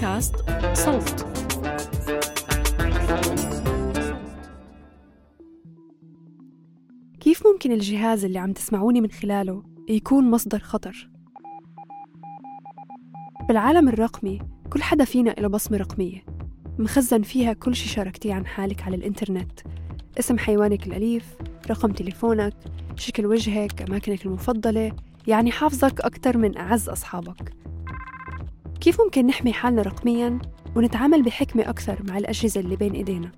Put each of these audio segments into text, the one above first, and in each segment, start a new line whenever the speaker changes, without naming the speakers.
بودكاست صوت.
كيف ممكن الجهاز اللي عم تسمعوني من خلاله يكون مصدر خطر؟ بالعالم الرقمي كل حدا فينا له بصمة رقمية. مخزن فيها كل شي شاركتيه عن حالك على الإنترنت. اسم حيوانك الأليف رقم تليفونك شكل وجهك أماكنك المفضلة. يعني حافظك أكتر من أعز أصحابك. كيف ممكن نحمي حالنا رقمياً ونتعامل بحكمة أكثر مع الأجهزة اللي بين إيدينا؟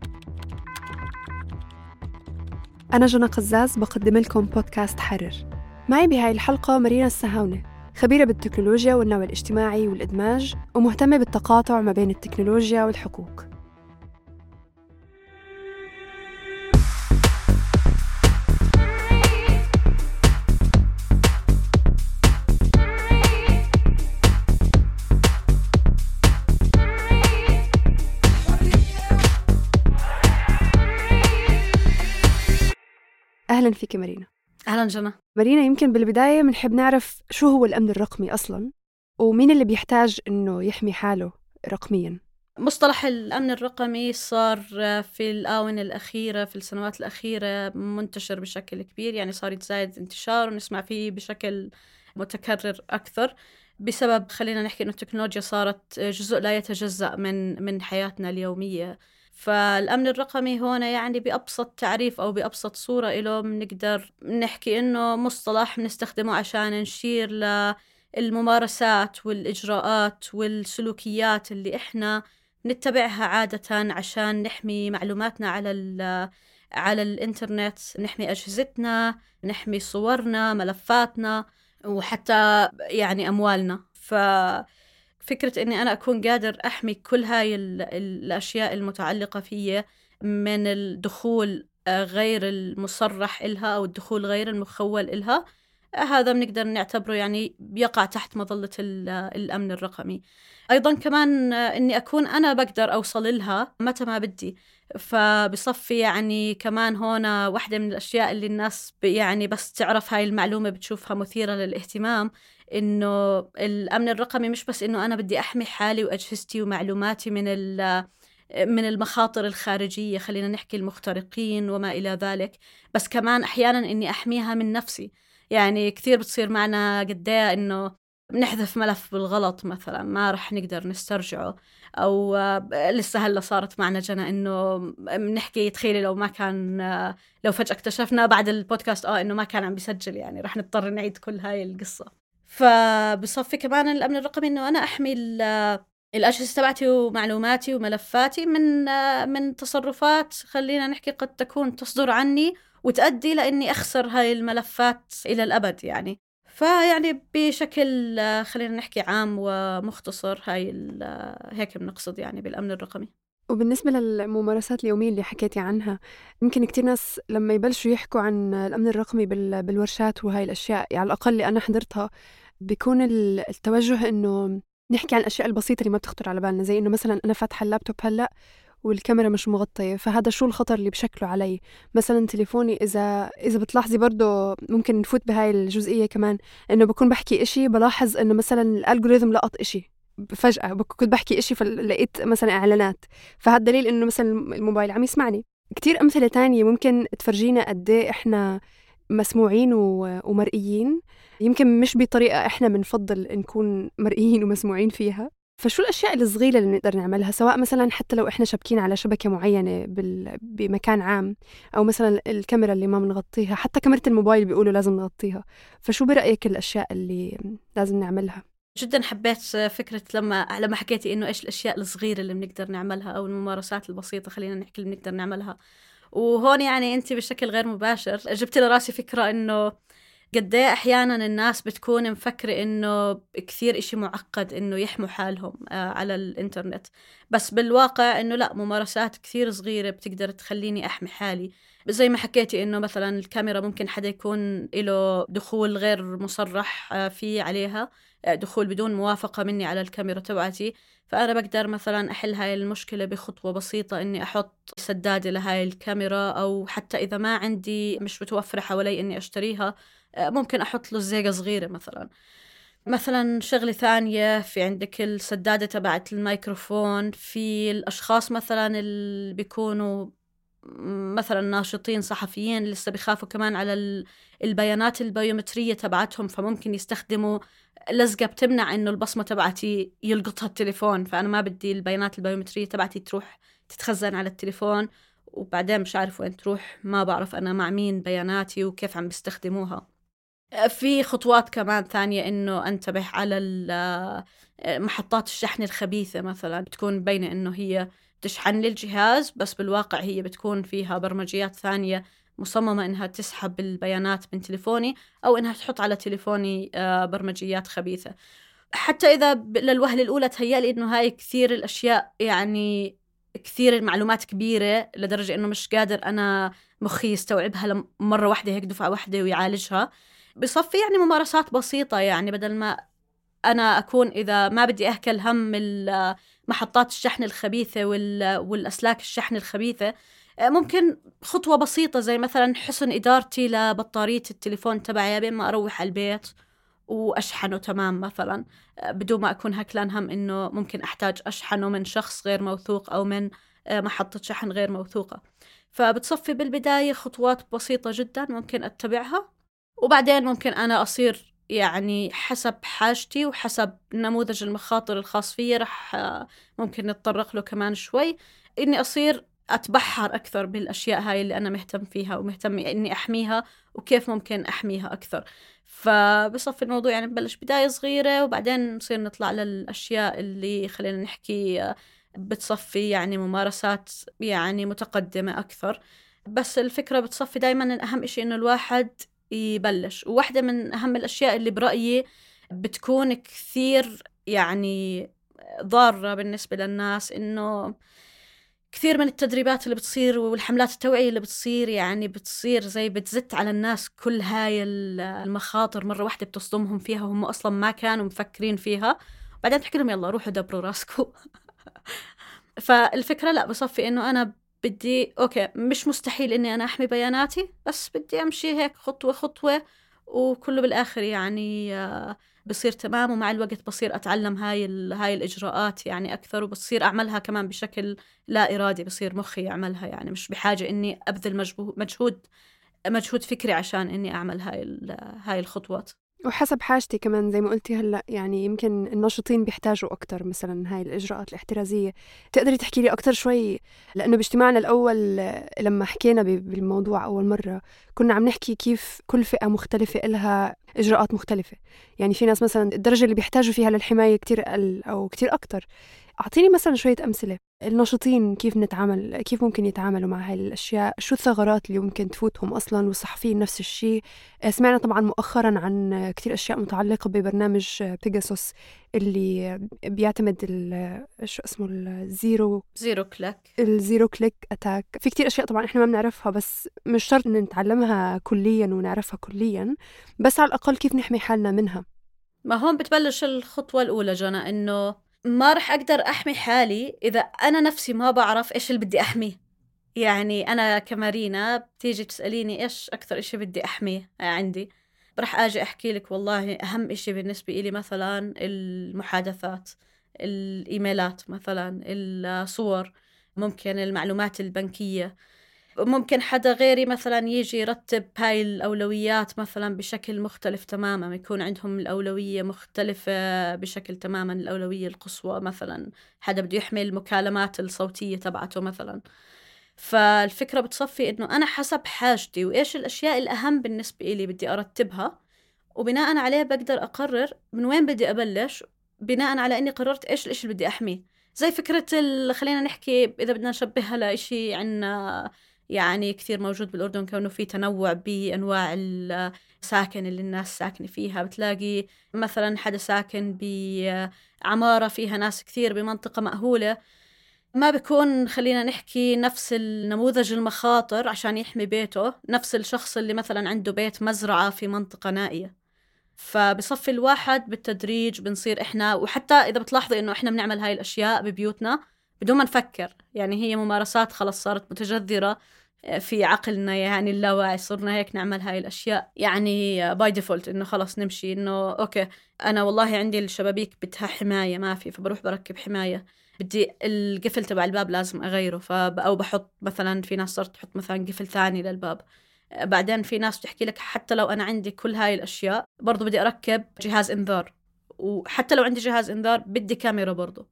أنا جنى قزاز بقدم لكم بودكاست حرر معي بهاي الحلقة مارينا السهاونة خبيرة بالتكنولوجيا والنوع الاجتماعي والإدماج ومهتمة بالتقاطع ما بين التكنولوجيا والحقوق أهلا فيك مارينا.
أهلا جنى
مارينا يمكن بالبداية بنحب نعرف شو هو الأمن الرقمي أصلا ومين اللي بيحتاج إنه يحمي حاله رقميا؟
مصطلح الأمن الرقمي صار في الآونة الأخيرة في السنوات الأخيرة منتشر بشكل كبير يعني صار يتزايد انتشار ونسمع فيه بشكل متكرر أكثر بسبب خلينا نحكي إنه التكنولوجيا صارت جزء لا يتجزأ من من حياتنا اليومية. فالأمن الرقمي هون يعني بأبسط تعريف أو بأبسط صورة له بنقدر نحكي إنه مصطلح بنستخدمه عشان نشير للممارسات والإجراءات والسلوكيات اللي إحنا نتبعها عادة عشان نحمي معلوماتنا على على الإنترنت نحمي أجهزتنا نحمي صورنا ملفاتنا وحتى يعني أموالنا. ف فكرة إني أنا أكون قادر أحمي كل هاي الأشياء المتعلقة فيي من الدخول آه، غير المصرح إلها أو الدخول غير المخول إلها. هذا بنقدر نعتبره يعني بيقع تحت مظلة الأمن الرقمي. أيضا كمان آه، إني أكون أنا بقدر أوصل لها متى ما بدي. فبصفي يعني كمان هون واحدة من الأشياء اللي الناس يعني بس تعرف هاي المعلومة بتشوفها مثيرة للاهتمام. إنه الأمن الرقمي مش بس إنه أنا بدي أحمي حالي وأجهزتي ومعلوماتي من من المخاطر الخارجية خلينا نحكي المخترقين وما إلى ذلك بس كمان أحيانا إني أحميها من نفسي. يعني كثير بتصير معنا قديه إنه بنحذف ملف بالغلط مثلا ما رح نقدر نسترجعه أو لسه هلأ صارت معنا جنى إنه بنحكي تخيلي لو ما كان لو فجأة اكتشفنا بعد البودكاست آه إنه ما كان عم بيسجل يعني رح نضطر نعيد كل هاي القصة. فبصفي كمان الأمن الرقمي إنه أنا أحمي الأجهزة تبعتي ومعلوماتي وملفاتي من من تصرفات خلينا نحكي قد تكون تصدر عني وتؤدي لإني أخسر هاي الملفات إلى الأبد يعني. فيعني بشكل خلينا نحكي عام ومختصر هاي هيك بنقصد يعني بالأمن الرقمي.
وبالنسبة للممارسات اليومية اللي حكيتي عنها يمكن كتير ناس لما يبلشوا يحكوا عن الأمن الرقمي بالورشات وهاي الأشياء يعني على الأقل اللي أنا حضرتها بيكون التوجه إنه نحكي عن الأشياء البسيطة اللي ما بتخطر على بالنا زي إنه مثلا أنا فاتحة اللابتوب هلأ والكاميرا مش مغطية فهذا شو الخطر اللي بشكله علي؟ مثلا تليفوني إذا إذا بتلاحظي برضه ممكن نفوت بهاي الجزئية كمان إنه بكون بحكي إشي بلاحظ إنه مثلا الألجوريثم لقط إشي فجأة كنت بحكي إشي فلقيت مثلا إعلانات فهذا دليل إنه مثلا الموبايل عم يسمعني. كتير أمثلة تانية ممكن تفرجينا قد إيه إحنا مسموعين ومرئيين. يمكن مش بطريقة إحنا بنفضل نكون مرئيين ومسموعين فيها. فشو الأشياء الصغيرة اللي بنقدر نعملها؟ سواء مثلا حتى لو إحنا شابكين على شبكة معينة بال... بمكان عام أو مثلا الكاميرا اللي ما بنغطيها حتى كاميرا الموبايل بيقولوا لازم نغطيها. فشو برأيك الأشياء اللي لازم نعملها؟
جدا حبيت فكرة لما لما حكيتي إنه إيش الأشياء الصغيرة اللي بنقدر نعملها أو الممارسات البسيطة خلينا نحكي اللي بنقدر نعملها. وهون يعني أنت بشكل غير مباشر جبت لي راسي فكرة إنه قد إيه أحيانا الناس بتكون مفكرة إنه كثير إشي معقد إنه يحموا حالهم آه، على الإنترنت. بس بالواقع إنه لا ممارسات كثير صغيرة بتقدر تخليني أحمي حالي. زي ما حكيتي إنه مثلا الكاميرا ممكن حدا يكون له دخول غير مصرح آه، فيه عليها. دخول بدون موافقة مني على الكاميرا تبعتي فأنا بقدر مثلا أحل هاي المشكلة بخطوة بسيطة إني أحط سدادة لهاي الكاميرا أو حتى إذا ما عندي مش متوفرة حوالي إني أشتريها آه، ممكن أحط له زيقة صغيرة مثلا. مثلا شغلة ثانية في عندك السدادة تبعت الميكروفون في الأشخاص مثلا اللي بيكونوا مثلا ناشطين صحفيين لسه بيخافوا كمان على البيانات البيومترية تبعتهم فممكن يستخدموا لزقة بتمنع إنه البصمة تبعتي يلقطها التليفون. فأنا ما بدي البيانات البيومترية تبعتي تروح تتخزن على التليفون وبعدين مش عارف وين تروح ما بعرف أنا مع مين بياناتي وكيف عم بيستخدموها في خطوات كمان ثانية إنه أنتبه على محطات الشحن الخبيثة مثلا بتكون مبينة إنه هي تشحن لي الجهاز بس بالواقع هي بتكون فيها برمجيات ثانية مصممة إنها تسحب البيانات من تليفوني أو إنها تحط على تليفوني آه، برمجيات خبيثة. حتى إذا للوهلة الأولى تهيألي إنه هاي كثير الأشياء يعني كثير المعلومات كبيرة لدرجة إنه مش قادر أنا مخي يستوعبها مرة واحدة هيك دفعة واحدة ويعالجها. بصفي يعني ممارسات بسيطة يعني بدل ما أنا أكون إذا ما بدي أهكل هم محطات الشحن الخبيثة والأسلاك الشحن الخبيثة آه، ممكن خطوة بسيطة زي مثلا حسن إدارتي لبطارية التليفون تبعي بين ما أروح على البيت وأشحنه تمام مثلا آه، بدون ما أكون هكلان هم إنه ممكن أحتاج أشحنه من شخص غير موثوق أو من آه، محطة شحن غير موثوقة. فبتصفي بالبداية خطوات بسيطة جدا ممكن أتبعها وبعدين ممكن أنا أصير يعني حسب حاجتي وحسب نموذج المخاطر الخاص فيي رح ممكن نتطرق له كمان شوي. إني أصير أتبحر أكثر بالأشياء هاي اللي أنا مهتم فيها ومهتم إني أحميها وكيف ممكن أحميها أكثر. فبصفي الموضوع يعني ببلش بداية صغيرة وبعدين نصير نطلع للأشياء اللي خلينا نحكي بتصفي يعني ممارسات يعني متقدمة أكثر. بس الفكرة بتصفي دايما أهم إشي إنه الواحد يبلش. وواحدة من أهم الأشياء اللي برأيي بتكون كثير يعني ضارة بالنسبة للناس إنه كثير من التدريبات اللي بتصير والحملات التوعية اللي بتصير يعني بتصير زي بتزت على الناس كل هاي المخاطر. مرة واحدة بتصدمهم فيها وهم أصلا ما كانوا مفكرين فيها. بعدين تحكي لهم يلا روحوا دبروا راسكم. فالفكرة لا بصفي إنه أنا بدي أوكي مش مستحيل إني أنا أحمي بياناتي بس بدي أمشي هيك خطوة خطوة وكله بالآخر يعني آه بصير تمام ومع الوقت بصير أتعلم هاي هاي الإجراءات يعني أكثر وبصير أعملها كمان بشكل لا إرادي بصير مخي يعملها يعني مش بحاجة إني أبذل مجهود مجهود فكري عشان إني أعمل هاي هاي الخطوات.
وحسب حاجتي كمان زي ما قلتي هلأ يعني يمكن الناشطين بيحتاجوا أكثر مثلا هاي الإجراءات الاحترازية. تقدري تحكي لي أكثر شوي لأنه باجتماعنا الأول لما حكينا بالموضوع أول مرة كنا عم نحكي كيف كل فئة مختلفة إلها إجراءات مختلفة. يعني في ناس مثلا الدرجة اللي بيحتاجوا فيها للحماية كتير أقل أو كتير أكثر اعطيني مثلا شوية أمثلة. الناشطين كيف نتعامل كيف ممكن يتعاملوا مع هاي الأشياء؟ شو الثغرات اللي ممكن تفوتهم أصلا؟ والصحفيين نفس الشيء. سمعنا طبعا مؤخرا عن كثير أشياء متعلقة ببرنامج بيجاسوس اللي بيعتمد شو اسمه الزيرو
زيرو كليك
الزيرو كليك اتاك في كثير أشياء طبعا إحنا ما بنعرفها بس مش شرط نتعلمها كليا ونعرفها كليا بس على الأقل كيف نحمي حالنا منها.
ما هون بتبلش الخطوة الأولى جانا إنه ما رح أقدر أحمي حالي إذا أنا نفسي ما بعرف إيش اللي بدي أحميه. يعني أنا كمارينا بتيجي تسأليني إيش أكثر إشي بدي أحميه عندي رح أجي أحكي لك والله أهم إشي بالنسبة إلي مثلا المحادثات الإيميلات مثلا الصور ممكن المعلومات البنكية. ممكن حدا غيري مثلا يجي يرتب هاي الأولويات مثلا بشكل مختلف تماما يكون عندهم الأولوية مختلفة بشكل تماما الأولوية القصوى مثلا. حدا بده يحمي المكالمات الصوتية تبعته مثلا. فالفكرة بتصفي إنه أنا حسب حاجتي وإيش الأشياء الأهم بالنسبة إلي بدي أرتبها. وبناء عليه بقدر أقرر من وين بدي أبلش بناء على إني قررت إيش الإشي اللي بدي أحميه. زي فكرة خلينا نحكي إذا بدنا نشبهها لإشي عنا يعني كثير موجود بالأردن كونه في تنوع بأنواع الساكن اللي الناس ساكنة فيها. بتلاقي مثلا حدا ساكن بعمارة فيها ناس كثير بمنطقة مأهولة. ما بيكون خلينا نحكي نفس النموذج المخاطر عشان يحمي بيته نفس الشخص اللي مثلا عنده بيت مزرعة في منطقة نائية. فبصفي الواحد بالتدريج بنصير إحنا وحتى إذا بتلاحظي إنه إحنا بنعمل هاي الأشياء ببيوتنا بدون ما نفكر. يعني هي ممارسات خلص صارت متجذرة. في عقلنا يعني اللاواعي صرنا هيك نعمل هاي الأشياء. يعني by default إنه خلص نمشي إنه okay أنا والله عندي الشبابيك بدها حماية ما في فبروح بركب حماية. بدي القفل تبع الباب لازم أغيره فب أو بحط مثلا في ناس صارت تحط مثلا قفل ثاني للباب. بعدين في ناس بتحكي لك حتى لو أنا عندي كل هاي الأشياء برضو بدي أركب جهاز إنذار. وحتى لو عندي جهاز إنذار بدي كاميرا برضو.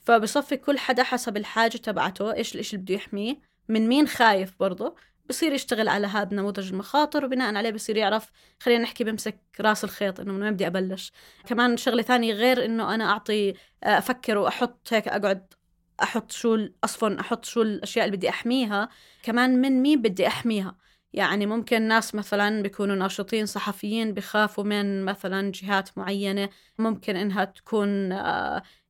فبصفي كل حدا حسب الحاجة تبعته إيش الإشي اللي بده يحميه. من مين خايف برضه بصير يشتغل على هذا نموذج المخاطر وبناء عليه بصير يعرف خلينا نحكي بمسك راس الخيط إنه من وين بدي أبلش؟ كمان شغلة ثانية غير إنه أنا أعطي أفكر وأحط هيك أقعد أحط شو اصفن أحط شو الأشياء اللي بدي أحميها. كمان من مين بدي أحميها؟ يعني ممكن ناس مثلا بيكونوا ناشطين صحفيين بخافوا من مثلا جهات معينة ممكن إنها تكون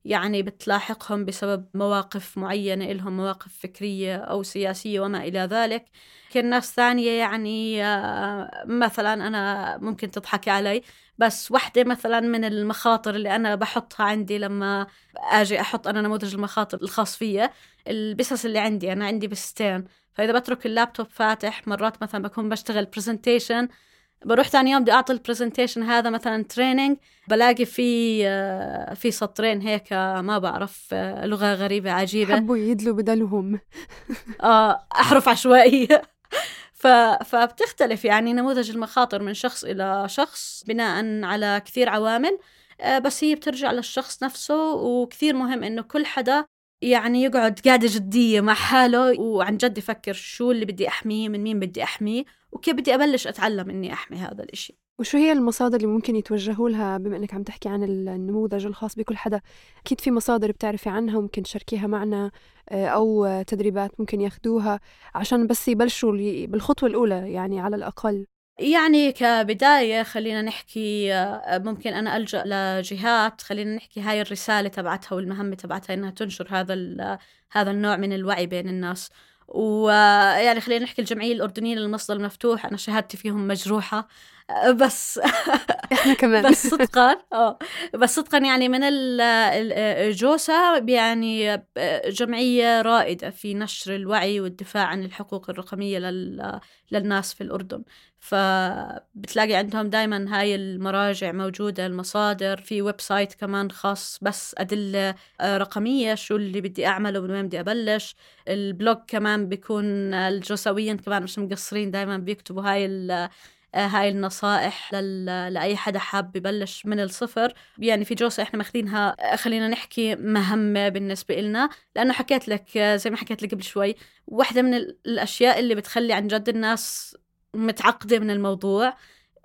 يعني بتلاحقهم بسبب مواقف معينة إلهم مواقف فكرية أو سياسية وما إلى ذلك. كان ناس ثانية يعني مثلا أنا ممكن تضحكي علي بس وحدة مثلا من المخاطر اللي أنا بحطها عندي لما أجي أحط أنا نموذج المخاطر الخاص فيا البسس اللي عندي أنا عندي بستين. فإذا بترك اللابتوب فاتح مرات مثلا بكون بشتغل presentation بروح ثاني يوم بدي أعطي ال presentation هذا مثلا training بلاقي في آه، في سطرين هيك ما بعرف آه، لغة غريبة عجيبة.
حبوا يدلوا بدلهم.
أحرف عشوائيه ف... فبتختلف يعني نموذج المخاطر من شخص إلى شخص بناء على كثير عوامل. آه، بس هي بترجع للشخص نفسه وكثير مهم إنه كل حدا يعني يقعد قاعدة جدية مع حاله وعن جد يفكر شو اللي بدي أحميه من مين بدي أحميه. وكيف بدي أبلش أتعلم إني أحمي هذا الإشي.
وشو هي المصادر اللي ممكن يتوجهوا لها؟ بما إنك عم تحكي عن النموذج الخاص بكل حدا أكيد في مصادر بتعرفي عنها وممكن تشاركيها معنا آه، أو تدريبات ممكن ياخذوها عشان بس يبلشوا بالخطوة الأولى يعني على الأقل.
يعني كبداية خلينا نحكي آه، ممكن أنا ألجأ لجهات خلينا نحكي هاي الرسالة تبعتها والمهمة تبعتها إنها تنشر هذا هذا النوع من الوعي بين الناس. ويعني خلينا نحكي الجمعية الأردنية للمصدر المفتوح أنا شهادتي فيهم مجروحة. بس
إحنا كمان.
بس صدقا آه. بس صدقا يعني من الجوسا يعني جمعية رائدة في نشر الوعي والدفاع عن الحقوق الرقمية للناس في الأردن. فبتلاقي عندهم دائما هاي المراجع موجودة المصادر في website كمان خاص بس أدلة رقمية شو اللي بدي أعمله ومن وين بدي أبلش. ال blog كمان بيكون الجوساويين كمان مش مقصرين دائما بيكتبوا هاي آه، هاي النصائح. لأي حدا حاب يبلش من الصفر يعني في جوسة إحنا ماخذينها آه، خلينا نحكي مهمة بالنسبة إلنا لأنه حكيت لك آه، زي ما حكيت لك قبل شوي واحدة من الأشياء اللي بتخلي عن جد الناس متعقدة من الموضوع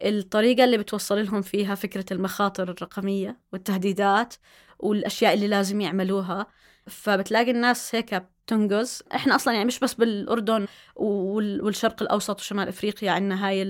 الطريقة اللي بتوصل لهم فيها فكرة المخاطر الرقمية والتهديدات والأشياء اللي لازم يعملوها فبتلاقي الناس هيك تنقز إحنا أصلا يعني مش بس بالأردن والشرق الأوسط وشمال إفريقيا عندنا هاي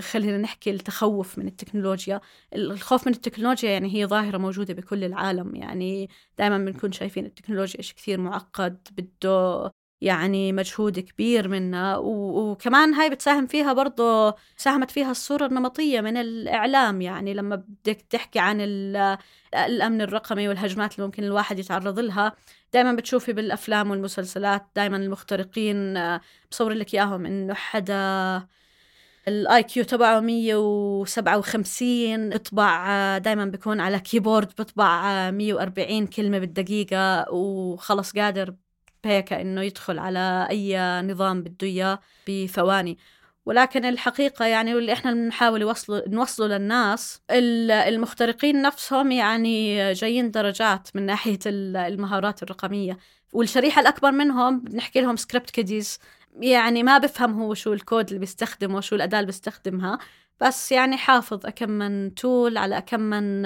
خلينا نحكي التخوف من التكنولوجيا. الخوف من التكنولوجيا يعني هي ظاهرة موجودة بكل العالم. يعني دائما بنكون شايفين التكنولوجيا شيء كثير معقد بده يعني مجهود كبير منا وكمان هاي بتساهم فيها برضه ساهمت فيها الصورة النمطية من الإعلام. يعني لما بدك تحكي عن الأمن الرقمي والهجمات اللي ممكن الواحد يتعرض لها دائما بتشوفي بالأفلام والمسلسلات دائما المخترقين بصور لك إياهم إنه حدا ال IQ تبعه 157 طبعا دائما بيكون على keyboard بطبع 140 كلمة بالدقيقة وخلص قادر هيك إنه يدخل على أي نظام بده إياه بثواني ولكن الحقيقة يعني واللي إحنا بنحاول نوصله نوصله للناس المخترقين نفسهم يعني جايين درجات من ناحية المهارات الرقمية. والشريحة الأكبر منهم بنحكي لهم script kiddies يعني ما بفهم هو شو الكود اللي بيستخدمه شو الأداة اللي بيستخدمها. بس يعني حافظ أكم من tool على أكم من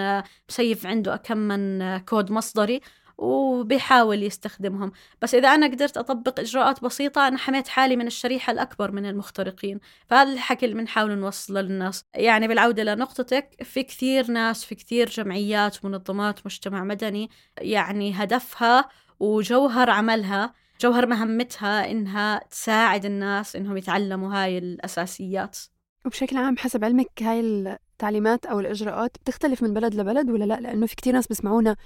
مسيف عنده أكم من كود مصدري. وبيحاول يستخدمهم. بس إذا أنا قدرت أطبق إجراءات بسيطة أنا حميت حالي من الشريحة الأكبر من المخترقين. فهذا الحكي اللي بنحاول نوصله للناس. يعني بالعودة لنقطتك في كثير ناس في كثير جمعيات ومنظمات مجتمع مدني يعني هدفها وجوهر عملها جوهر مهمتها إنها تساعد الناس إنهم يتعلموا هاي الأساسيات.
وبشكل عام حسب علمك هاي التعليمات أو الإجراءات بتختلف من بلد لبلد ولا لا؟ لأنه في كتير ناس بسمعونا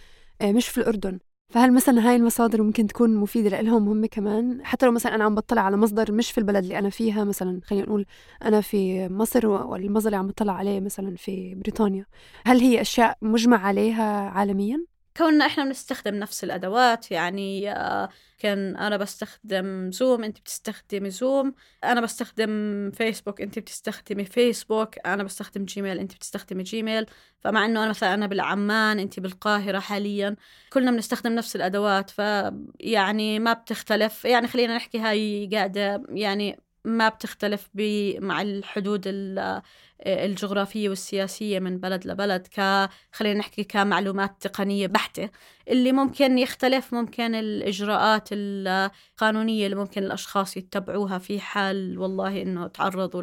مش في الأردن فهل مثلا هاي المصادر ممكن تكون مفيدة لهم هم كمان حتى لو مثلا أنا عم بطلع على مصدر مش في البلد اللي أنا فيها مثلا خلينا نقول أنا في مصر والمصدر اللي عم بطلع عليه مثلا في بريطانيا هل هي أشياء مجمع عليها عالميا؟
كوننا إحنا بنستخدم نفس الأدوات يعني آه، كان أنا بستخدم زوم انت بتستخدمي زوم أنا بستخدم فيسبوك انت بتستخدمي فيسبوك أنا بستخدم جيميل انت بتستخدمي جيميل فمع إنه أنا مثلا أنا بعمان انت بالقاهرة حاليا كلنا بنستخدم نفس الأدوات. فيعني ما بتختلف. يعني خلينا نحكي هاي قاعدة يعني ما بتختلف مع الحدود الجغرافية والسياسية من بلد لبلد خلينا نحكي كمعلومات تقنية بحتة. اللي ممكن يختلف ممكن الإجراءات القانونية اللي ممكن الأشخاص يتبعوها في حال والله إنه تعرضوا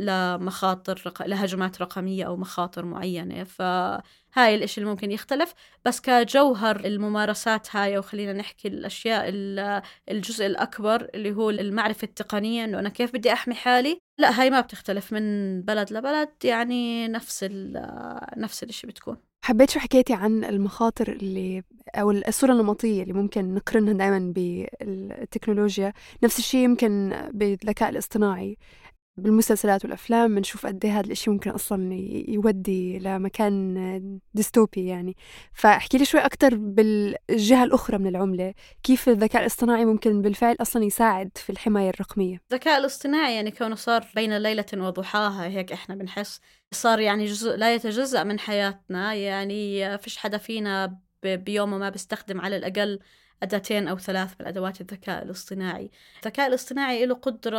لمخاطر. لهجمات رقمية أو مخاطر معينة. فهاي الإشي اللي ممكن يختلف. بس كجوهر الممارسات هاي أو خلينا نحكي الأشياء الجزء الأكبر اللي هو المعرفة التقنية إنه أنا كيف بدي أحمي حالي؟ لا هاي ما بتختلف من بلد لبلد. يعني نفس نفس الإشي بتكون.
حبيت شو حكيتي عن المخاطر اللي أو الصورة النمطية اللي ممكن نقرنها دائما بالتكنولوجيا. نفس الشيء يمكن بالذكاء الاصطناعي. بالمسلسلات والأفلام بنشوف قد إيه هذا الإشي ممكن أصلا يودي لمكان ديستوبي يعني. فاحكي لي شوي أكتر بالجهة الأخرى من العملة. كيف الذكاء الاصطناعي ممكن بالفعل أصلا يساعد في الحماية الرقمية؟
الذكاء الاصطناعي يعني كونه صار بين ليلة وضحاها هيك إحنا بنحس صار يعني جزء لا يتجزأ من حياتنا. يعني فيش حدا فينا بيومه ما بيستخدم على الأقل أداتين أو ثلاث من أدوات الذكاء الاصطناعي. الذكاء الاصطناعي له قدرة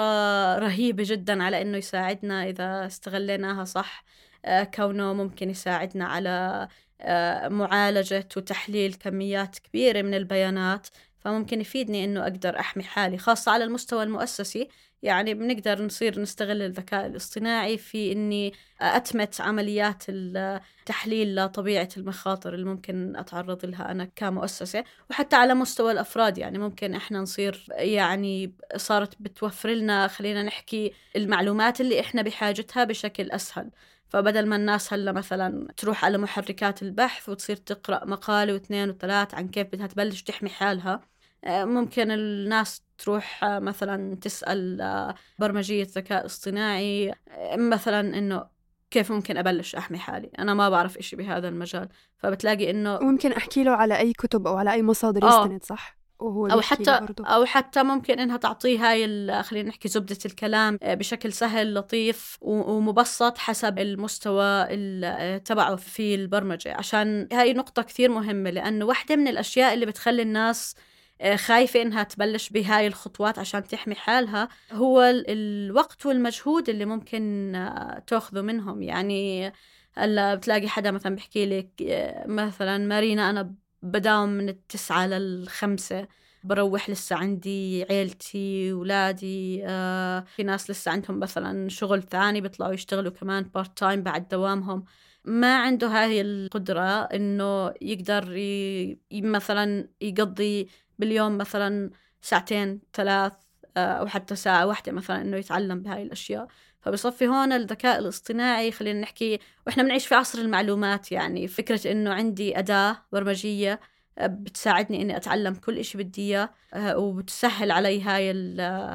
رهيبة جدا على أنه يساعدنا إذا استغليناها صح. آه، كونه ممكن يساعدنا على آه، معالجة وتحليل كميات كبيرة من البيانات. فممكن يفيدني إنه أقدر أحمي حالي خاصة على المستوى المؤسسي. يعني بنقدر نصير نستغل الذكاء الاصطناعي في إني أتمت عمليات التحليل لطبيعة المخاطر اللي ممكن أتعرض لها أنا كمؤسسة. وحتى على مستوى الأفراد يعني ممكن إحنا نصير يعني صارت بتوفر لنا خلينا نحكي المعلومات اللي إحنا بحاجتها بشكل أسهل. فبدل ما الناس هلأ مثلا تروح على محركات البحث وتصير تقرأ مقالة واثنين وثلاث عن كيف بدها تبلش تحمي حالها ممكن الناس تروح آه، مثلا تسأل آه، برمجية ذكاء اصطناعي مثلا إنه كيف ممكن أبلش أحمي حالي؟ أنا ما بعرف إشي بهذا المجال. فبتلاقي إنه
ممكن أحكي له على أي كتب أو على أي مصادر يستند صح؟
وهو أو حتى أو حتى ممكن إنها تعطيه هاي خلينا نحكي زبدة الكلام بشكل سهل لطيف ومبسط حسب المستوى تبعه في البرمجة. عشان هاي نقطة كثير مهمة لأنه واحدة من الأشياء اللي بتخلي الناس آه، خايفة إنها تبلش بهاي الخطوات عشان تحمي حالها. هو الوقت والمجهود اللي ممكن آه، تاخذه منهم. يعني هلأ بتلاقي حدا مثلا بحكي لك آه، مثلا مارينا أنا بداوم من التسعة للخمسة بروح لسه عندي عيلتي ولادي آه في ناس لسه عندهم مثلا شغل ثاني بيطلعوا يشتغلوا كمان part time بعد دوامهم. ما عنده هاي القدرة إنه يقدر ي... مثلا يقضي باليوم مثلا ساعتين ثلاث آه، أو حتى ساعة واحدة مثلا إنه يتعلم بهاي الأشياء. فبصفي هون الذكاء الاصطناعي خلينا نحكي وإحنا بنعيش في عصر المعلومات يعني فكرة إنه عندي أداة برمجية آه، بتساعدني إني أتعلم كل إشي بدي إياه آه، وبتسهل علي هاي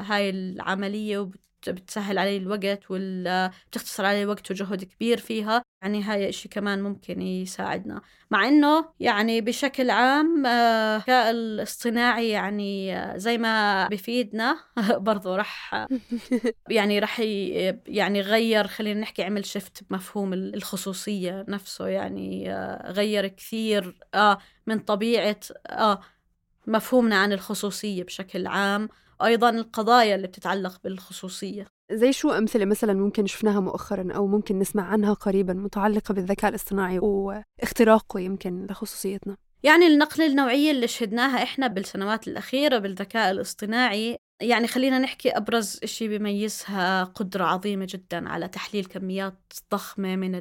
هاي العملية وبت بتسهل علي الوقت وبتختصر علي وقت وجهد كبير فيها يعني هاي إشي كمان ممكن يساعدنا. مع إنه يعني بشكل عام آه، الذكاء الاصطناعي يعني آه، زي ما بفيدنا برضو رح يعني رح يعني غير خلينا نحكي عمل شفت بمفهوم الخصوصية نفسه يعني آه، غير كثير من طبيعة مفهومنا عن الخصوصية بشكل عام. أيضا القضايا اللي بتتعلق بالخصوصية.
زي شو أمثلة مثلا ممكن شفناها مؤخرا أو ممكن نسمع عنها قريبا متعلقة بالذكاء الاصطناعي واختراقه يمكن لخصوصيتنا؟
يعني النقلة النوعية اللي شهدناها إحنا بالسنوات الأخيرة بالذكاء الاصطناعي يعني خلينا نحكي أبرز إشي بيميزها قدرة عظيمة جدا على تحليل كميات ضخمة من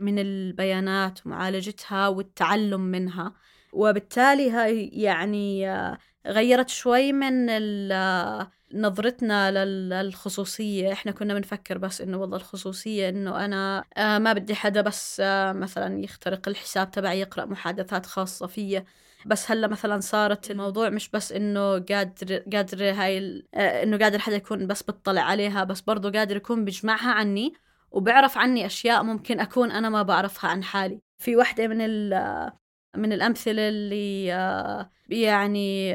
من البيانات ومعالجتها والتعلم منها. وبالتالي هاي يعني غيرت شوي من نظرتنا للخصوصية. إحنا كنا بنفكر بس إنه والله الخصوصية إنه أنا آه، ما بدي حدا بس آه، مثلا يخترق الحساب تبعي يقرأ محادثات خاصة فيي بس هلأ مثلا صارت الموضوع مش بس إنه قادر قادر هاي آه، إنه قادر حدا يكون بس بيطلع عليها بس برضه قادر يكون بيجمعها عني وبيعرف عني أشياء ممكن أكون أنا ما بعرفها عن حالي. في وحدة من من الأمثلة اللي يعني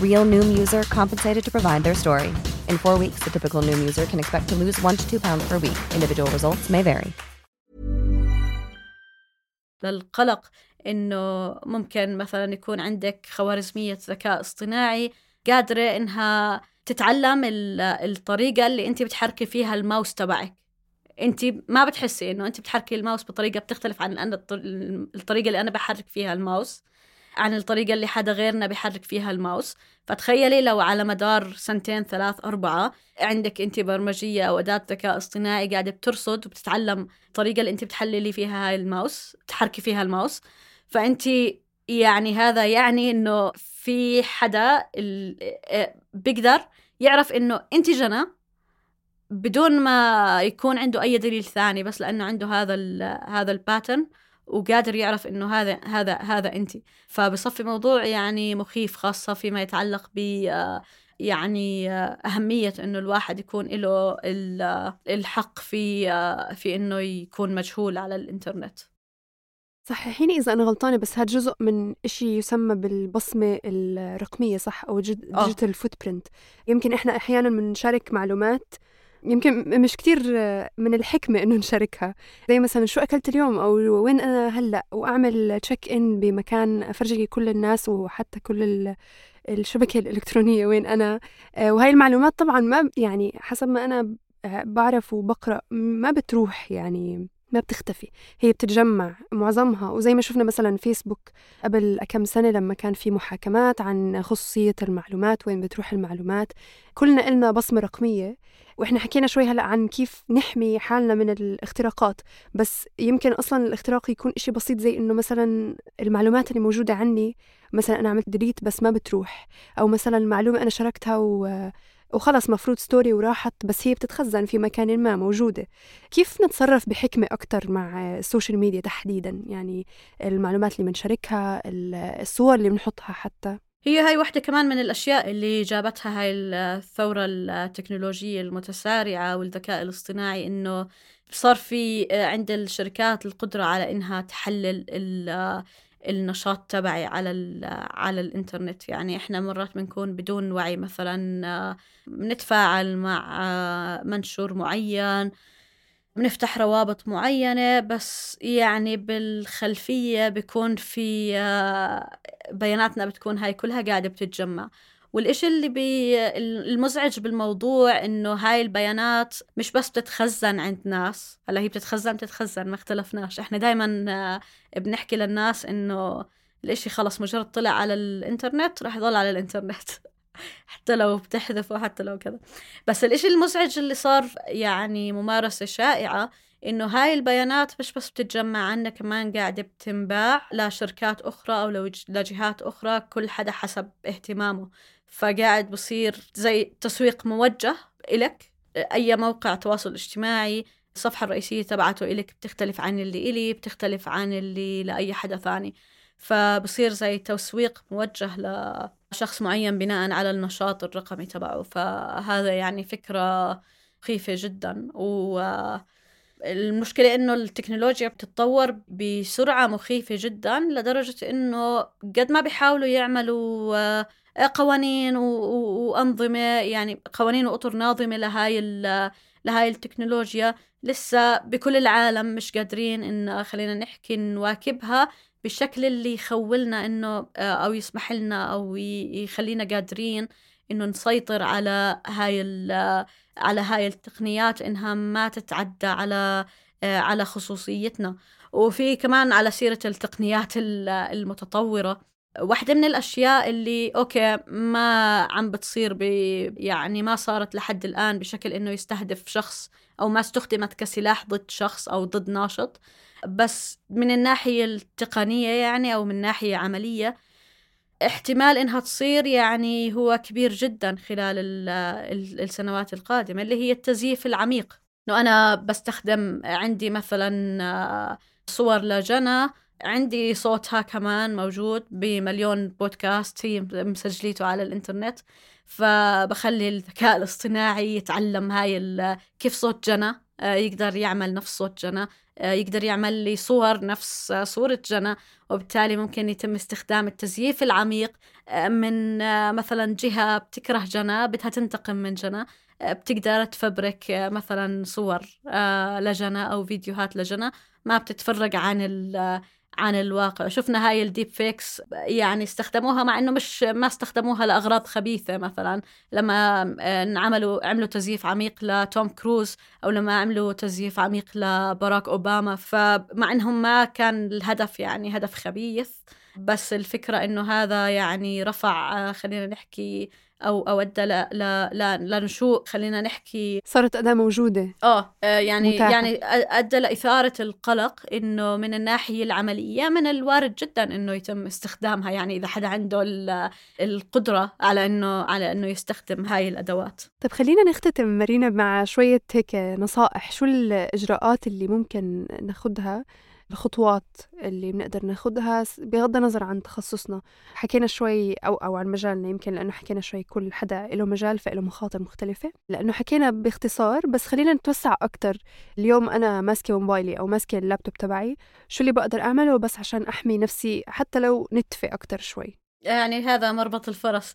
Real Noom user compensated to provide their story. In four weeks, the typical Noom user can expect to lose one to two pounds per week. Individual results may vary.
للقلق إنه ممكن مثلا يكون عندك خوارزمية ذكاء اصطناعي قادرة إنها تتعلم الطريقة اللي أنت بتحركي فيها الماوس تبعك أنت ما بتحسي إنه أنت بتحركي الماوس بطريقة بتختلف عن أنا الطريقة اللي أنا بحرك فيها الماوس عن الطريقة اللي حدا غيرنا بيحرك فيها الماوس. فتخيلي لو على مدار سنتين ثلاث أربعة عندك أنت برمجية أو أداة ذكاء اصطناعي قاعدة بترصد وبتتعلم الطريقة اللي أنت بتحللي فيها هاي الماوس تحركي فيها الماوس. فأنت يعني هذا يعني إنه في حدا بيقدر يعرف إنه انت جنى بدون ما يكون عنده أي دليل ثاني بس لأنه عنده هذا هذا الباترن وقادر يعرف إنه هذا هذا هذا أنت. فبصفي موضوع يعني مخيف خاصة فيما يتعلق ب آه، يعني آه، أهمية إنه الواحد يكون له الحق في في إنه يكون مجهول على الإنترنت.
صححيني إذا أنا غلطانة بس هذا جزء من إشي يسمى بالبصمة الرقمية صح؟ أو digital footprint يمكن إحنا أحيانا بنشارك معلومات يمكن مش كتير من الحكمة إنه نشاركها. زي مثلا شو أكلت اليوم أو وين أنا هلأ وأعمل check in بمكان أفرجي كل الناس وحتى كل الشبكة الإلكترونية وين أنا. وهي المعلومات طبعا ما يعني حسب ما أنا بعرف وبقرأ ما بتروح يعني ما بتختفي. هي بتتجمع معظمها وزي ما شفنا مثلا فيسبوك قبل كم سنة لما كان في محاكمات عن خصوصية المعلومات وين بتروح المعلومات. كلنا إلنا بصمة رقمية وإحنا حكينا شوي هلأ عن كيف نحمي حالنا من الاختراقات. بس يمكن أصلا الاختراق يكون إشي بسيط زي إنه مثلا المعلومات اللي موجودة عني مثلا أنا عملت delete بس ما بتروح. أو مثلا معلومة أنا شاركتها و وخلص مفروض story وراحت بس هي بتتخزن في مكان ما موجودة. كيف نتصرف بحكمة أكتر مع ال social media تحديدا؟ يعني المعلومات اللي بنشاركها الصور اللي بنحطها حتى.
هي هاي واحدة كمان من الأشياء اللي جابتها هاي الثورة التكنولوجية المتسارعة والذكاء الاصطناعي إنه صار في عند الشركات القدرة على إنها تحلل النشاط تبعي على على الإنترنت. يعني إحنا مرات بنكون بدون وعي مثلا بنتفاعل مع منشور معين بنفتح روابط معينة بس يعني بالخلفية بيكون في بياناتنا بتكون هاي كلها قاعدة بتتجمع. والإشي اللي بي المزعج بالموضوع إنه هاي البيانات مش بس بتتخزن عند ناس. هلأ هي بتتخزن بتتخزن ما اختلفناش. إحنا دايما آه، بنحكي للناس إنه الإشي خلص مجرد طلع على الإنترنت راح يضل على الإنترنت. حتى لو بتحذفه حتى لو كذا. بس الإشي المزعج اللي صار يعني ممارسة شائعة إنه هاي البيانات مش بس بتتجمع عنا كمان قاعدة بتنباع لشركات أخرى أو لجهات أخرى كل حدا حسب اهتمامه. فقاعد بصير زي تسويق موجه إلك. أي موقع تواصل اجتماعي الصفحة الرئيسية تبعته إلك بتختلف عن اللي إلي بتختلف عن اللي لأي حدا ثاني. فبصير زي تسويق موجه لشخص معين بناء على النشاط الرقمي تبعه. فهذا يعني فكرة مخيفة جدا. و المشكلة إنه التكنولوجيا بتتطور بسرعة مخيفة جدا لدرجة إنه قد ما بيحاولوا يعملوا قوانين وأنظمة يعني قوانين وأطر ناظمة لهاي لهاي التكنولوجيا. لسه بكل العالم مش قادرين إن خلينا نحكي نواكبها بالشكل اللي يخولنا إنه أو يسمح لنا أو يخلينا قادرين إنه نسيطر على هاي على هاي التقنيات إنها ما تتعدى على على خصوصيتنا. وفي كمان على سيرة التقنيات المتطورة. واحدة من الأشياء اللي أوكي ما عم بتصير ب يعني ما صارت لحد الآن بشكل إنه يستهدف شخص أو ما استخدمت كسلاح ضد شخص أو ضد ناشط. بس من الناحية التقنية يعني أو من ناحية عملية احتمال إنها تصير يعني هو كبير جدا خلال السنوات القادمة اللي هي التزييف العميق. إنه أنا بستخدم عندي مثلا آه، صور لجنى عندي صوتها كمان موجود بمليون بودكاست هي مسجليته على الإنترنت فبخلي الذكاء الاصطناعي يتعلم هاي كيف صوت جنى آه، يقدر يعمل نفس صوت جنى آه، يقدر يعمل لي صور نفس صورة جنى وبالتالي ممكن يتم استخدام التزييف العميق آه، من مثلا جهة بتكره جنى بدها تنتقم من جنى بتقدر تفبرك مثلا صور لجنى أو فيديوهات لجنى ما بتتفرج عن عن الواقع شفنا هاي ال deep fakes يعني استخدموها مع إنه مش ما استخدموها لأغراض خبيثة مثلا لما عملوا عملوا تزييف عميق لتوم كروز أو لما عملوا تزييف عميق لباراك أوباما. فمع إنهم ما كان الهدف يعني هدف خبيث بس الفكرة إنه هذا يعني رفع خلينا نحكي أو أو أدى ل ل لنشوء خلينا نحكي
صارت أداة موجودة.
آه, آه، يعني متاحة. يعني أدى لإثارة القلق إنه من الناحية العملية من الوارد جدا إنه يتم استخدامها. يعني إذا حدا عنده القدرة على إنه على إنه يستخدم هاي الأدوات.
طيب خلينا نختتم مارينا مع شوية هيك نصائح. شو الإجراءات اللي ممكن ناخذها الخطوات اللي بنقدر ناخدها بغض النظر عن تخصصنا. حكينا شوي أو أو عن مجالنا يمكن لأنه حكينا شوي كل حدا له مجال فله مخاطر مختلفة. لأنه حكينا باختصار بس خلينا نتوسع أكتر. اليوم أنا ماسكة موبايلي أو ماسكة اللابتوب تبعي. شو اللي بقدر أعمله؟ بس عشان أحمي نفسي حتى لو نتفة أكتر شوي.
يعني هذا مربط الفرس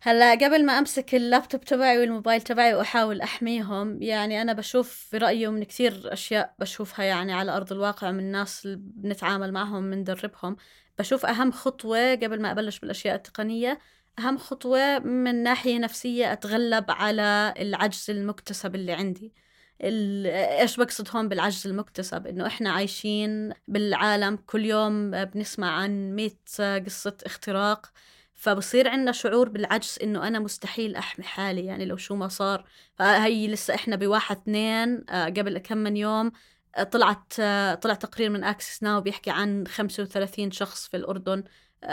هلا قبل ما أمسك اللابتوب تبعي والموبايل تبعي وأحاول أحميهم يعني أنا بشوف في رايي من كثير أشياء بشوفها يعني على أرض الواقع من الناس اللي بنتعامل معهم بندربهم بشوف أهم خطوة قبل ما أبلش بالأشياء التقنية أهم خطوة من ناحية نفسية أتغلب على العجز المكتسب اللي عندي. إيش بقصد هون بالعجز المكتسب؟ إنه إحنا عايشين بالعالم كل يوم بنسمع عن 100 قصة اختراق. فبصير عندنا شعور بالعجز إنه أنا مستحيل أحمي حالي يعني لو شو ما صار. فهي لسه إحنا بواحد اثنين آه، قبل كم من يوم آه، طلعت آه، طلع تقرير من اكسس ناو بيحكي عن 35 شخص في الأردن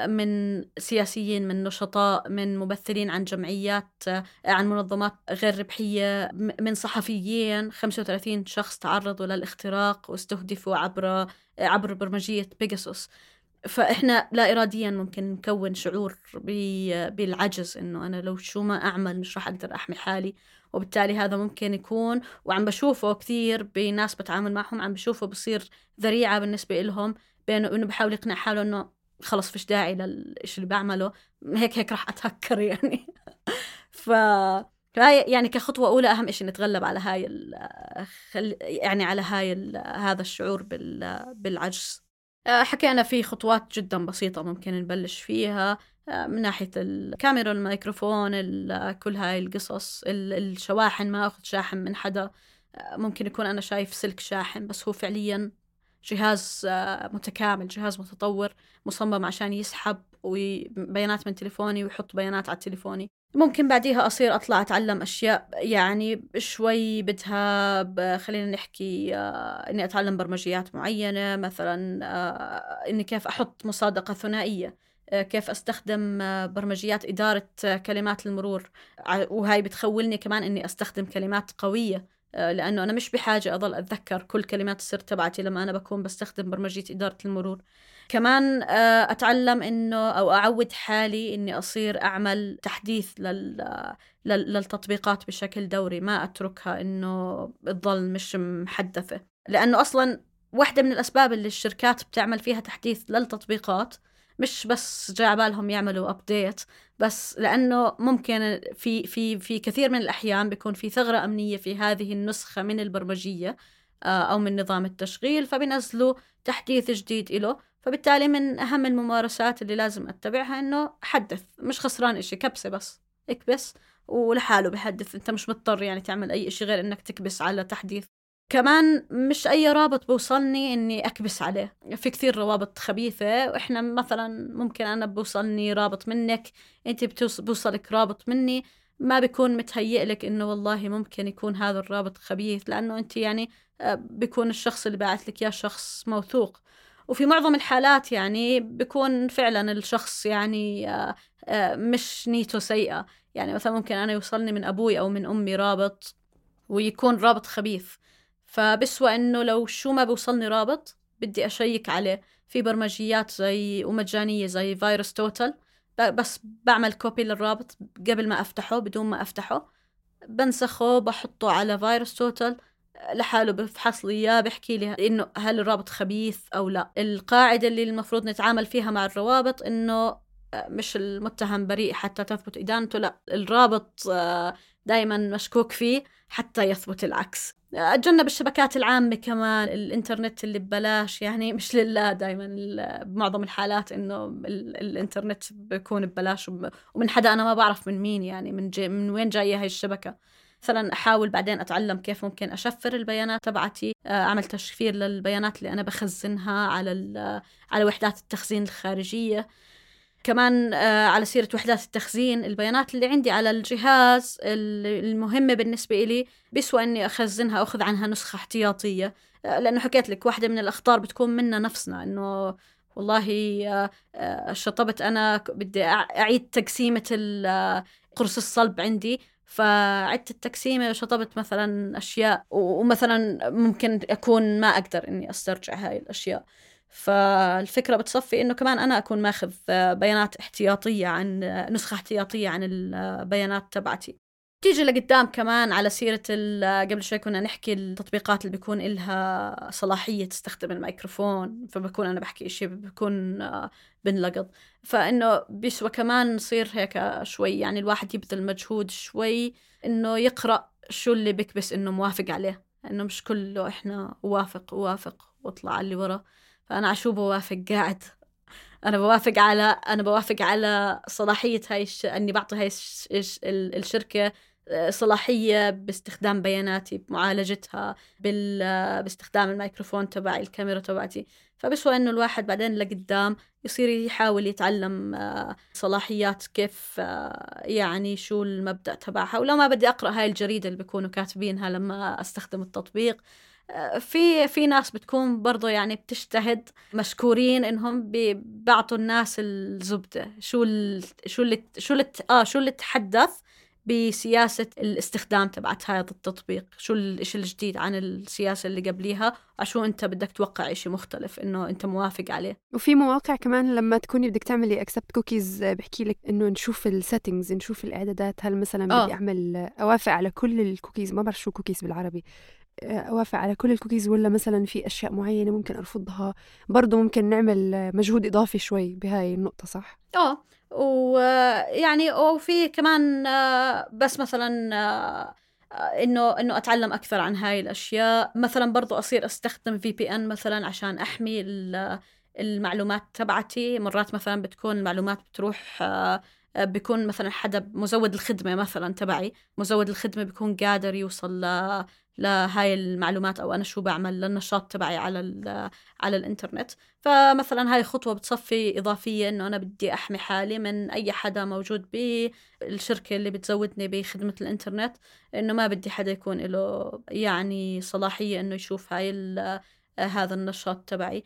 من سياسيين من نشطاء من ممثلين عن جمعيات عن منظمات غير ربحية من صحفيين. 35 شخص تعرضوا للاختراق واستهدفوا عبر عبر برمجية بيجاسوس فإحنا لا إراديا ممكن نكون شعور بالعجز إنه أنا لو شو ما أعمل مش راح أقدر أحمي حالي. وبالتالي هذا ممكن يكون وعم بشوفه كثير بناس بتعامل معهم عم بشوفه بصير ذريعة بالنسبة لهم بينه إنه بحاول يقنع حاله إنه خلص فيش داعي للإشي اللي بعمله. هيك هيك راح أتهكر يعني. ف يعني كخطوة أولى أهم شيء نتغلب على هاي. يعني على هاي هذا الشعور بال... بالعجز. حكينا في خطوات جدا بسيطة ممكن نبلش فيها آه، من ناحية الكاميرا الميكروفون كل هاي القصص الشواحن ما أخذ شاحن من حدا. آه، ممكن يكون أنا شايف سلك شاحن بس هو فعليا جهاز متكامل جهاز متطور مصمم عشان يسحب بيانات من تليفوني ويحط بيانات على تليفوني. ممكن بعديها أصير أطلع أتعلم أشياء يعني شوي بدها خلينا نحكي آه، إني أتعلم برمجيات معينة مثلا آه، إني كيف أحط مصادقة ثنائية آه، كيف أستخدم برمجيات إدارة كلمات المرور. وهاي بتخولني كمان إني أستخدم كلمات قوية لأنه أنا مش بحاجة أضل أتذكر كل كلمات السر تبعتي لما أنا بكون بستخدم برمجية إدارة المرور. كمان آه، أتعلم إنه أو أعود حالي إني أصير أعمل تحديث لل للتطبيقات بشكل دوري ما أتركها إنه تضل مش محدثة. لأنه أصلا واحدة من الأسباب اللي الشركات بتعمل فيها تحديث للتطبيقات مش بس جاء بالهم يعملوا ابديت بس لأنه ممكن في في في كثير من الأحيان بيكون في ثغرة أمنية في هذه النسخة من البرمجية آه، أو من نظام التشغيل فبنزلوا تحديث جديد له فبالتالي من أهم الممارسات اللي لازم أتبعها إنه حدث مش خسران إشي كبسة بس اكبس ولحاله بحدث أنت مش مضطر يعني تعمل أي إشي غير إنك تكبس على تحديث. كمان مش أي رابط بوصلني إني أكبس عليه. في كثير روابط خبيثة وإحنا مثلا ممكن أنا بوصلني رابط منك أنت بوصلك رابط مني ما بيكون متهيئ لك إنه والله ممكن يكون هذا الرابط خبيث لأنه أنت يعني آه، بيكون الشخص اللي بعث لك يا شخص موثوق. وفي معظم الحالات يعني بيكون فعلا الشخص يعني آه، آه، مش نيته سيئة. يعني مثلا ممكن أنا يوصلني من أبوي أو من أمي رابط ويكون رابط خبيث. فبسوى إنه لو شو ما بيوصلني رابط بدي أشيك عليه. في برمجيات زي ومجانية زي VirusTotal. بس بعمل copy للرابط قبل ما أفتحه بدون ما أفتحه. بنسخه بحطه على VirusTotal. لحاله بفحص لي إياه بحكي لي إنه هل الرابط خبيث أو لا. القاعدة اللي المفروض نتعامل فيها مع الروابط إنه آه، مش المتهم بريء حتى تثبت إدانته لا الرابط آه، دائما مشكوك فيه حتى يثبت العكس. أتجنب الشبكات العامة كمان الإنترنت اللي ببلاش يعني مش لله دائما بمعظم الحالات إنه الإنترنت بيكون ببلاش ومن حدا أنا ما بعرف من مين يعني من جي من وين جاية هاي الشبكة. مثلا أحاول بعدين أتعلم كيف ممكن أشفر البيانات تبعتي آه، أعمل تشفير للبيانات اللي أنا بخزنها على على وحدات التخزين الخارجية. كمان آه، على سيرة وحدات التخزين البيانات اللي عندي على الجهاز المهمة بالنسبة إلي بيسوى إني أخزنها أخذ عنها نسخة احتياطية. آه، لأنه حكيت لك واحدة من الأخطار بتكون منا نفسنا إنه والله شطبت أنا بدي أعيد تقسيمة قرص الصلب عندي. فعدت التقسيمة وشطبت مثلا أشياء ومثلا ممكن أكون ما أقدر إني أسترجع هاي الأشياء. فالفكرة بتصفي إنه كمان أنا أكون ماخذ بيانات احتياطية عن نسخة احتياطية عن البيانات تبعتي. تيجي لقدام كمان على سيرة قبل شوي كنا نحكي التطبيقات اللي بيكون إلها صلاحية تستخدم الميكروفون فبكون أنا بحكي إشي بكون بنلقط. فإنه بيسوى كمان نصير هيك شوي يعني الواحد يبذل مجهود شوي إنه يقرأ شو اللي بكبس إنه موافق عليه. إنه مش كله إحنا وافق وافق واطلع اللي ورا. فأنا عشو بوافق قاعد أنا بوافق على أنا بوافق على صلاحية هاي الش... إني بعطي هاي الش... الشركة صلاحية باستخدام بياناتي بمعالجتها بال... باستخدام الميكروفون تبعي الكاميرا تبعتي. فبسوى إنه الواحد بعدين لقدام يصير يحاول يتعلم آه، صلاحيات كيف آه، يعني شو المبدأ تبعها. ولو ما بدي أقرأ هاي الجريدة اللي بيكونوا كاتبينها لما أستخدم التطبيق. آه، في في ناس بتكون برضه يعني بتجتهد مشكورين إنهم بيعطوا الناس الزبدة. شو ال شو اللي شو اللي آه شو اللي تحدث بسياسة الاستخدام تبعت هذا التطبيق؟ شو الإشي الجديد عن السياسة اللي قبليها؟ عشو أنت بدك توقع إشي مختلف إنه أنت موافق عليه؟
وفي مواقع كمان لما تكوني بدك تعملي accept cookies بحكي لك إنه نشوف ال settings نشوف الإعدادات. هل مثلا
آه.
بدي أعمل أوافق على كل الكوكيز ما بعرف شو كوكيز بالعربي. أوافق على كل الكوكيز ولا مثلا في أشياء معينة ممكن أرفضها؟ برضه ممكن نعمل مجهود إضافي شوي بهاي النقطة صح؟
آه ويعني وفي كمان آه، بس مثلا آه، إنه إنه أتعلم أكثر عن هاي الأشياء. مثلا برضو أصير أستخدم VPN مثلا عشان أحمي ال- المعلومات تبعتي. مرات مثلا بتكون المعلومات بتروح آه، بيكون مثلا حدا مزود الخدمة مثلا تبعي. مزود الخدمة بيكون قادر يوصل لهاي المعلومات أو أنا شو بعمل للنشاط تبعي على على الإنترنت. فمثلا هاي خطوة بتصفي إضافية إنه أنا بدي أحمي حالي من أي حدا موجود بالشركة اللي بتزودني بخدمة الإنترنت إنه ما بدي حدا يكون له يعني صلاحية إنه يشوف هاي هذا النشاط تبعي.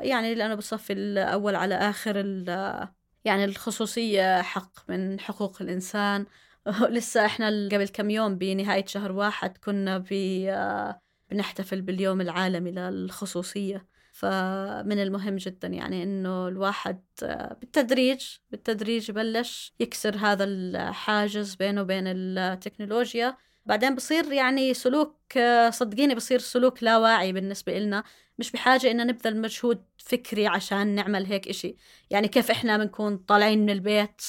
يعني لأنه بصفي الأول على ال- يعني الخصوصية حق من حقوق الإنسان. لسه إحنا قبل كم يوم بنهاية شهر واحد كنا آه، بنحتفل باليوم العالمي للخصوصية. فمن المهم جدا يعني إنه الواحد آه، بالتدريج بالتدريج يبلش يكسر هذا الحاجز بينه وبين التكنولوجيا. بعدين بصير يعني سلوك آه، صدقيني بصير سلوك لا واعي بالنسبة إلنا. مش بحاجة إن نبذل مجهود فكري عشان نعمل هيك إشي. يعني كيف إحنا بنكون طالعين من البيت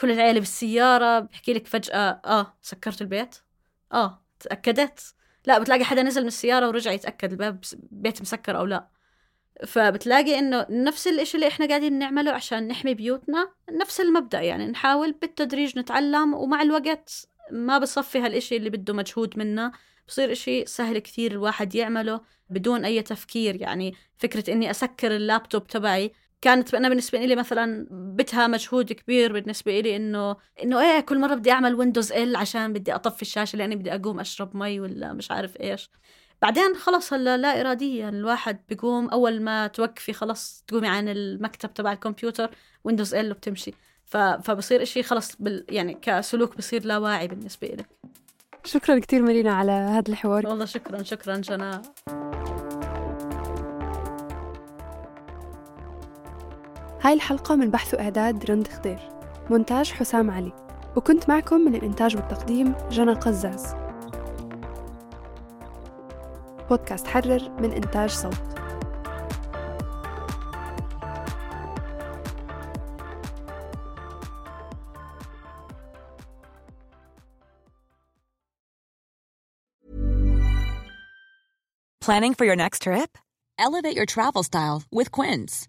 كل العيلة بالسيارة. بحكي لك فجأة آه سكرت البيت. آه تأكدت. لا بتلاقي حدا نزل من السيارة ورجع يتأكد الباب بيت مسكر أو لا. فبتلاقي إنه نفس الإشي اللي إحنا قاعدين نعمله عشان نحمي بيوتنا نفس المبدأ. يعني نحاول بالتدريج نتعلم ومع الوقت ما بصفي هالإشي اللي بده مجهود منا بصير إشي سهل كثير الواحد يعمله بدون أي تفكير. يعني فكرة إني أسكر اللابتوب تبعي كانت أنا بالنسبة لي مثلا بدها مجهود كبير بالنسبة لي إنه إنه إيه كل مرة بدي أعمل Windows L عشان بدي أطفي الشاشة لأني بدي أقوم أشرب مي ولا مش عارف إيش. بعدين خلص هلا لا إراديا الواحد بيقوم أول ما توقفي خلص تقومي عن المكتب تبع الكمبيوتر Windows L وبتمشي. فبصير إشي خلص بال... يعني كسلوك بصير لا واعي بالنسبة لك
شكرا كثير مارينا على هذا الحوار.
والله شكرا شكرا جنى
هاي الحلقة من بحث وإعداد رند خضير مونتاج حسام علي وكنت معكم من الإنتاج والتقديم جنى قزاز بودكاست حرر من إنتاج صوت
Planning for your next trip? Elevate your travel style with Quince.